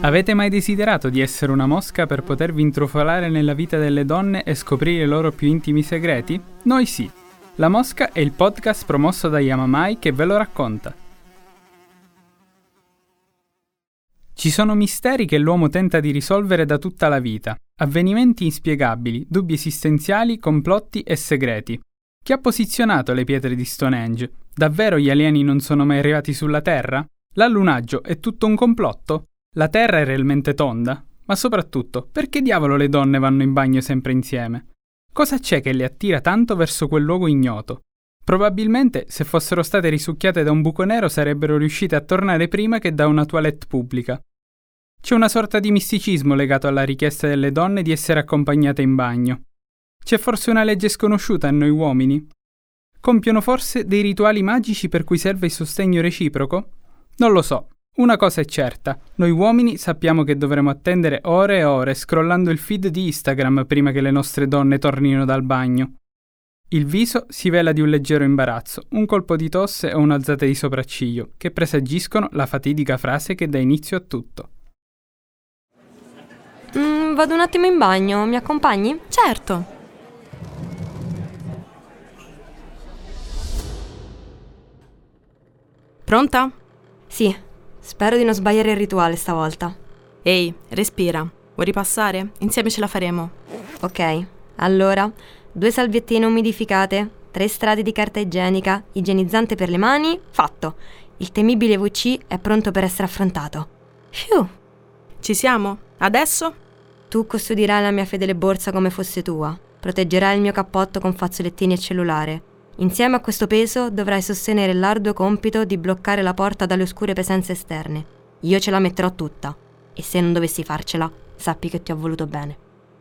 Avete mai desiderato di essere una mosca per potervi intrufolare nella vita delle donne e scoprire i loro più intimi segreti? Noi sì. La Mosca è il podcast promosso da Yamamai che ve lo racconta. Ci sono misteri che l'uomo tenta di risolvere da tutta la vita, avvenimenti inspiegabili, dubbi esistenziali, complotti e segreti. Chi ha posizionato le pietre di Stonehenge? Davvero gli alieni non sono mai arrivati sulla Terra? L'allunaggio è tutto un complotto? La Terra è realmente tonda? Ma soprattutto, perché diavolo le donne vanno in bagno sempre insieme? Cosa c'è che le attira tanto verso quel luogo ignoto? Probabilmente, se fossero state risucchiate da un buco nero, sarebbero riuscite a tornare prima che da una toilette pubblica. C'è una sorta di misticismo legato alla richiesta delle donne di essere accompagnate in bagno. C'è forse una legge sconosciuta a noi uomini? Compiono forse dei rituali magici per cui serve il sostegno reciproco? Non lo so. Una cosa è certa, noi uomini sappiamo che dovremo attendere ore e ore scrollando il feed di Instagram prima che le nostre donne tornino dal bagno. Il viso si vela di un leggero imbarazzo, un colpo di tosse o un'alzata di sopracciglio, che presagiscono la fatidica frase che dà inizio a tutto. Mm, vado un attimo in bagno, mi accompagni? Certo. Pronta? Sì, spero di non sbagliare il rituale stavolta. Ehi, respira. Vuoi ripassare? Insieme ce la faremo. Ok, allora, due salviettine umidificate, tre strati di carta igienica, igienizzante per le mani, fatto. Il temibile VC è pronto per essere affrontato. Phew. Ci siamo? Adesso? Tu custodirai la mia fedele borsa come fosse tua. Proteggerai il mio cappotto con fazzolettini e cellulare. Insieme a questo peso dovrai sostenere l'arduo compito di bloccare la porta dalle oscure presenze esterne. Io ce la metterò tutta. E se non dovessi farcela, sappi che ti ho voluto bene.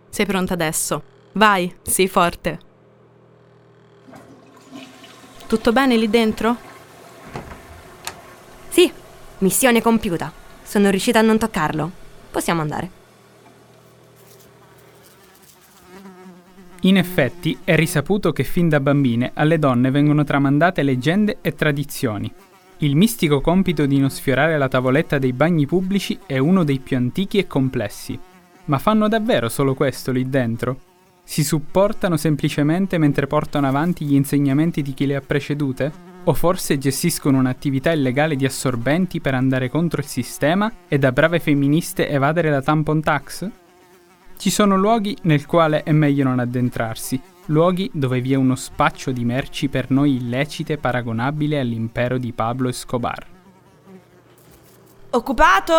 Sei pronta adesso. Vai, sii forte. Tutto bene lì dentro? Sì, missione compiuta. Sono riuscita a non toccarlo. Possiamo andare. In effetti è risaputo che fin da bambine alle donne vengono tramandate leggende e tradizioni. Il mistico compito di non sfiorare la tavoletta dei bagni pubblici è uno dei più antichi e complessi. Ma fanno davvero solo questo lì dentro? Si supportano semplicemente mentre portano avanti gli insegnamenti di chi le ha precedute? O forse gestiscono un'attività illegale di assorbenti per andare contro il sistema e da brave femministe evadere la tampon tax? Ci sono luoghi nel quale è meglio non addentrarsi, luoghi dove vi è uno spaccio di merci per noi illecite paragonabile all'impero di Pablo Escobar. Occupato?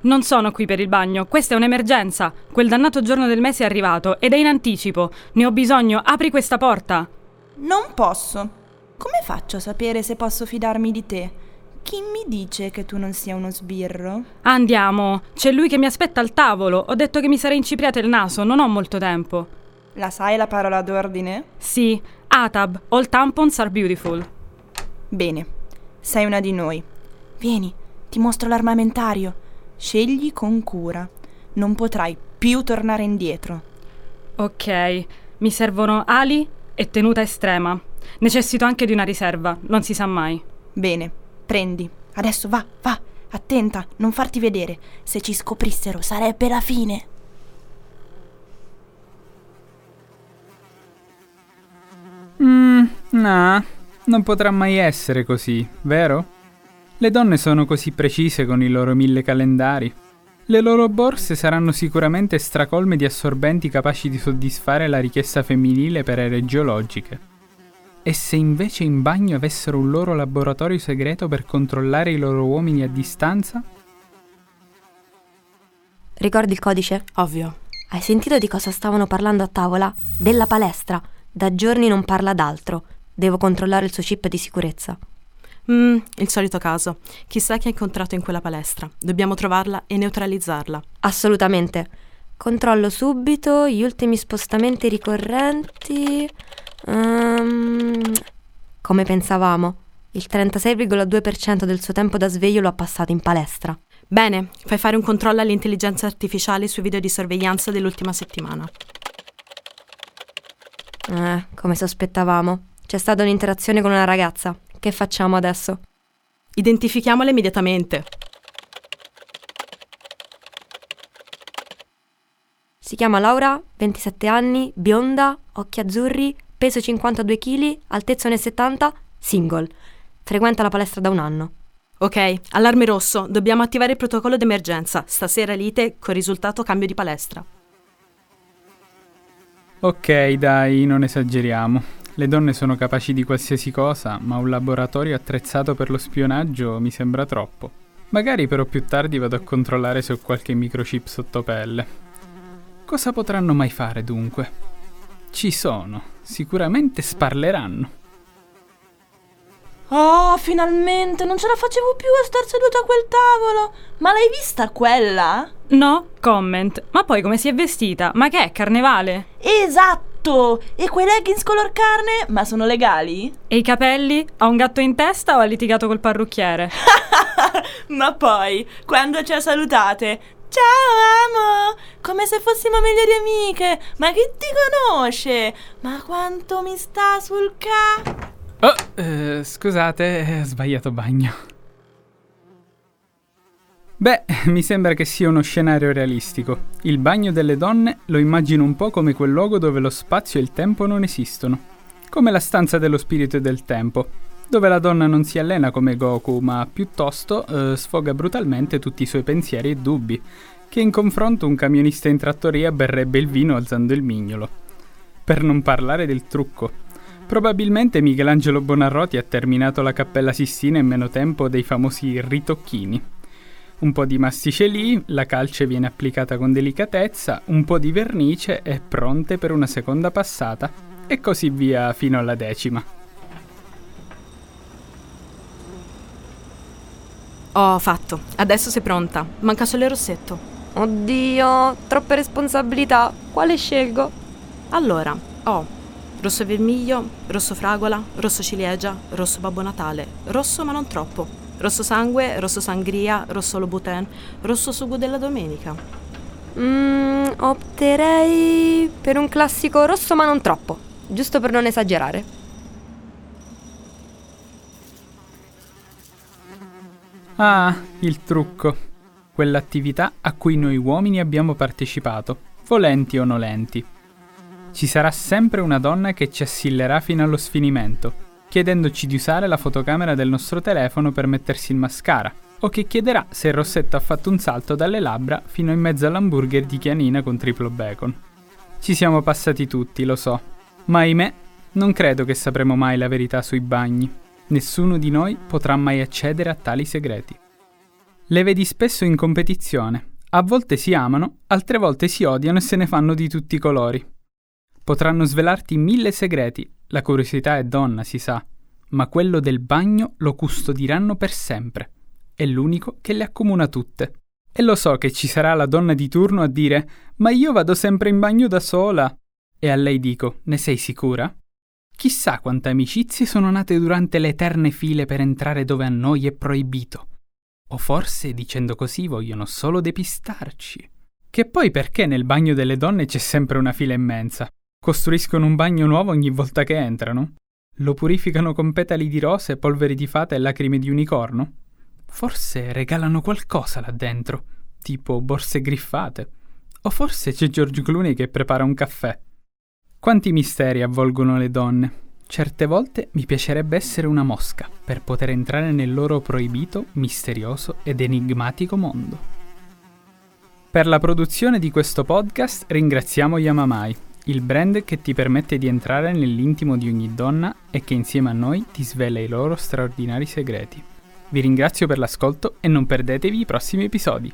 Non sono qui per il bagno, questa è un'emergenza. Quel dannato giorno del mese è arrivato ed è in anticipo. Ne ho bisogno, apri questa porta. Non posso. Come faccio a sapere se posso fidarmi di te? Chi mi dice che tu non sia uno sbirro? Andiamo, c'è lui che mi aspetta al tavolo. Ho detto che mi sarei incipriato il naso, non ho molto tempo. La sai la parola d'ordine? Sì, Atab, all tampons are beautiful. Bene, sei una di noi. Vieni, ti mostro l'armamentario. Scegli con cura. Non potrai più tornare indietro. Ok, mi servono ali e tenuta estrema. Necessito anche di una riserva, non si sa mai. Bene, Prendi. Adesso va, va. Attenta, non farti vedere. Se ci scoprissero sarebbe la fine. Mmm, no, non potrà mai essere così, vero? Le donne sono così precise con i loro mille calendari. Le loro borse saranno sicuramente stracolme di assorbenti capaci di soddisfare la richiesta femminile per ere geologiche. E se invece in bagno avessero un loro laboratorio segreto per controllare i loro uomini a distanza? Ricordi il codice? Ovvio. Hai sentito di cosa stavano parlando a tavola? Della palestra. Da giorni non parla d'altro. Devo controllare il suo chip di sicurezza. Mm, il solito caso. Chissà chi ha incontrato in quella palestra. Dobbiamo trovarla e neutralizzarla. Assolutamente. Controllo subito gli ultimi spostamenti ricorrenti. Um, come pensavamo, il 36,2% del suo tempo da sveglio lo ha passato in palestra. Bene, fai fare un controllo all'intelligenza artificiale sui video di sorveglianza dell'ultima settimana. Eh, come sospettavamo. C'è stata un'interazione con una ragazza. Che facciamo adesso? Identifichiamola immediatamente. Si chiama Laura, 27 anni, bionda, occhi azzurri, peso 52 kg, altezza 1,70, single. Frequenta la palestra da un anno. Ok, allarme rosso, dobbiamo attivare il protocollo d'emergenza. Stasera lite con risultato cambio di palestra. Ok, dai, non esageriamo. Le donne sono capaci di qualsiasi cosa, ma un laboratorio attrezzato per lo spionaggio mi sembra troppo. Magari però più tardi vado a controllare se ho qualche microchip sotto pelle. Cosa potranno mai fare dunque? Ci sono, sicuramente sparleranno. Oh, finalmente, non ce la facevo più a star seduta a quel tavolo. Ma l'hai vista quella? No, comment. Ma poi come si è vestita? Ma che è, carnevale? Esatto! E quei leggings color carne, ma sono legali? E i capelli? Ha un gatto in testa o ha litigato col parrucchiere? ma poi, quando ci ha salutate, Ciao amo! Come se fossimo migliori amiche! Ma chi ti conosce? Ma quanto mi sta sul ca... Oh, eh, scusate, ho sbagliato bagno. Beh, mi sembra che sia uno scenario realistico. Il bagno delle donne lo immagino un po' come quel luogo dove lo spazio e il tempo non esistono. Come la stanza dello spirito e del tempo, dove la donna non si allena come Goku, ma piuttosto eh, sfoga brutalmente tutti i suoi pensieri e dubbi, che in confronto un camionista in trattoria berrebbe il vino alzando il mignolo. Per non parlare del trucco. Probabilmente Michelangelo Bonarroti ha terminato la Cappella Sistina in meno tempo dei famosi ritocchini. Un po' di mastice lì, la calce viene applicata con delicatezza, un po' di vernice e pronte per una seconda passata, e così via fino alla decima. Ho fatto. Adesso sei pronta. Manca solo il rossetto. Oddio, troppe responsabilità. Quale scelgo? Allora, ho rosso vermiglio, rosso fragola, rosso ciliegia, rosso Babbo Natale, rosso ma non troppo, rosso sangue, rosso sangria, rosso lobuten, rosso sugo della domenica. Mmm, opterei per un classico rosso ma non troppo, giusto per non esagerare. Ah, il trucco. Quell'attività a cui noi uomini abbiamo partecipato, volenti o nolenti. Ci sarà sempre una donna che ci assillerà fino allo sfinimento, chiedendoci di usare la fotocamera del nostro telefono per mettersi il mascara, o che chiederà se il rossetto ha fatto un salto dalle labbra fino in mezzo all'hamburger di chianina con triplo bacon. Ci siamo passati tutti, lo so, ma ahimè, non credo che sapremo mai la verità sui bagni. Nessuno di noi potrà mai accedere a tali segreti. Le vedi spesso in competizione. A volte si amano, altre volte si odiano e se ne fanno di tutti i colori. Potranno svelarti mille segreti, la curiosità è donna, si sa, ma quello del bagno lo custodiranno per sempre. È l'unico che le accomuna tutte. E lo so che ci sarà la donna di turno a dire Ma io vado sempre in bagno da sola. E a lei dico Ne sei sicura? Chissà quante amicizie sono nate durante le eterne file per entrare dove a noi è proibito. O forse, dicendo così, vogliono solo depistarci. Che poi perché nel bagno delle donne c'è sempre una fila immensa? Costruiscono un bagno nuovo ogni volta che entrano? Lo purificano con petali di rose, polveri di fata e lacrime di unicorno? Forse regalano qualcosa là dentro, tipo borse griffate. O forse c'è George Clooney che prepara un caffè. Quanti misteri avvolgono le donne. Certe volte mi piacerebbe essere una mosca per poter entrare nel loro proibito, misterioso ed enigmatico mondo. Per la produzione di questo podcast ringraziamo Yamamai, il brand che ti permette di entrare nell'intimo di ogni donna e che insieme a noi ti svela i loro straordinari segreti. Vi ringrazio per l'ascolto e non perdetevi i prossimi episodi.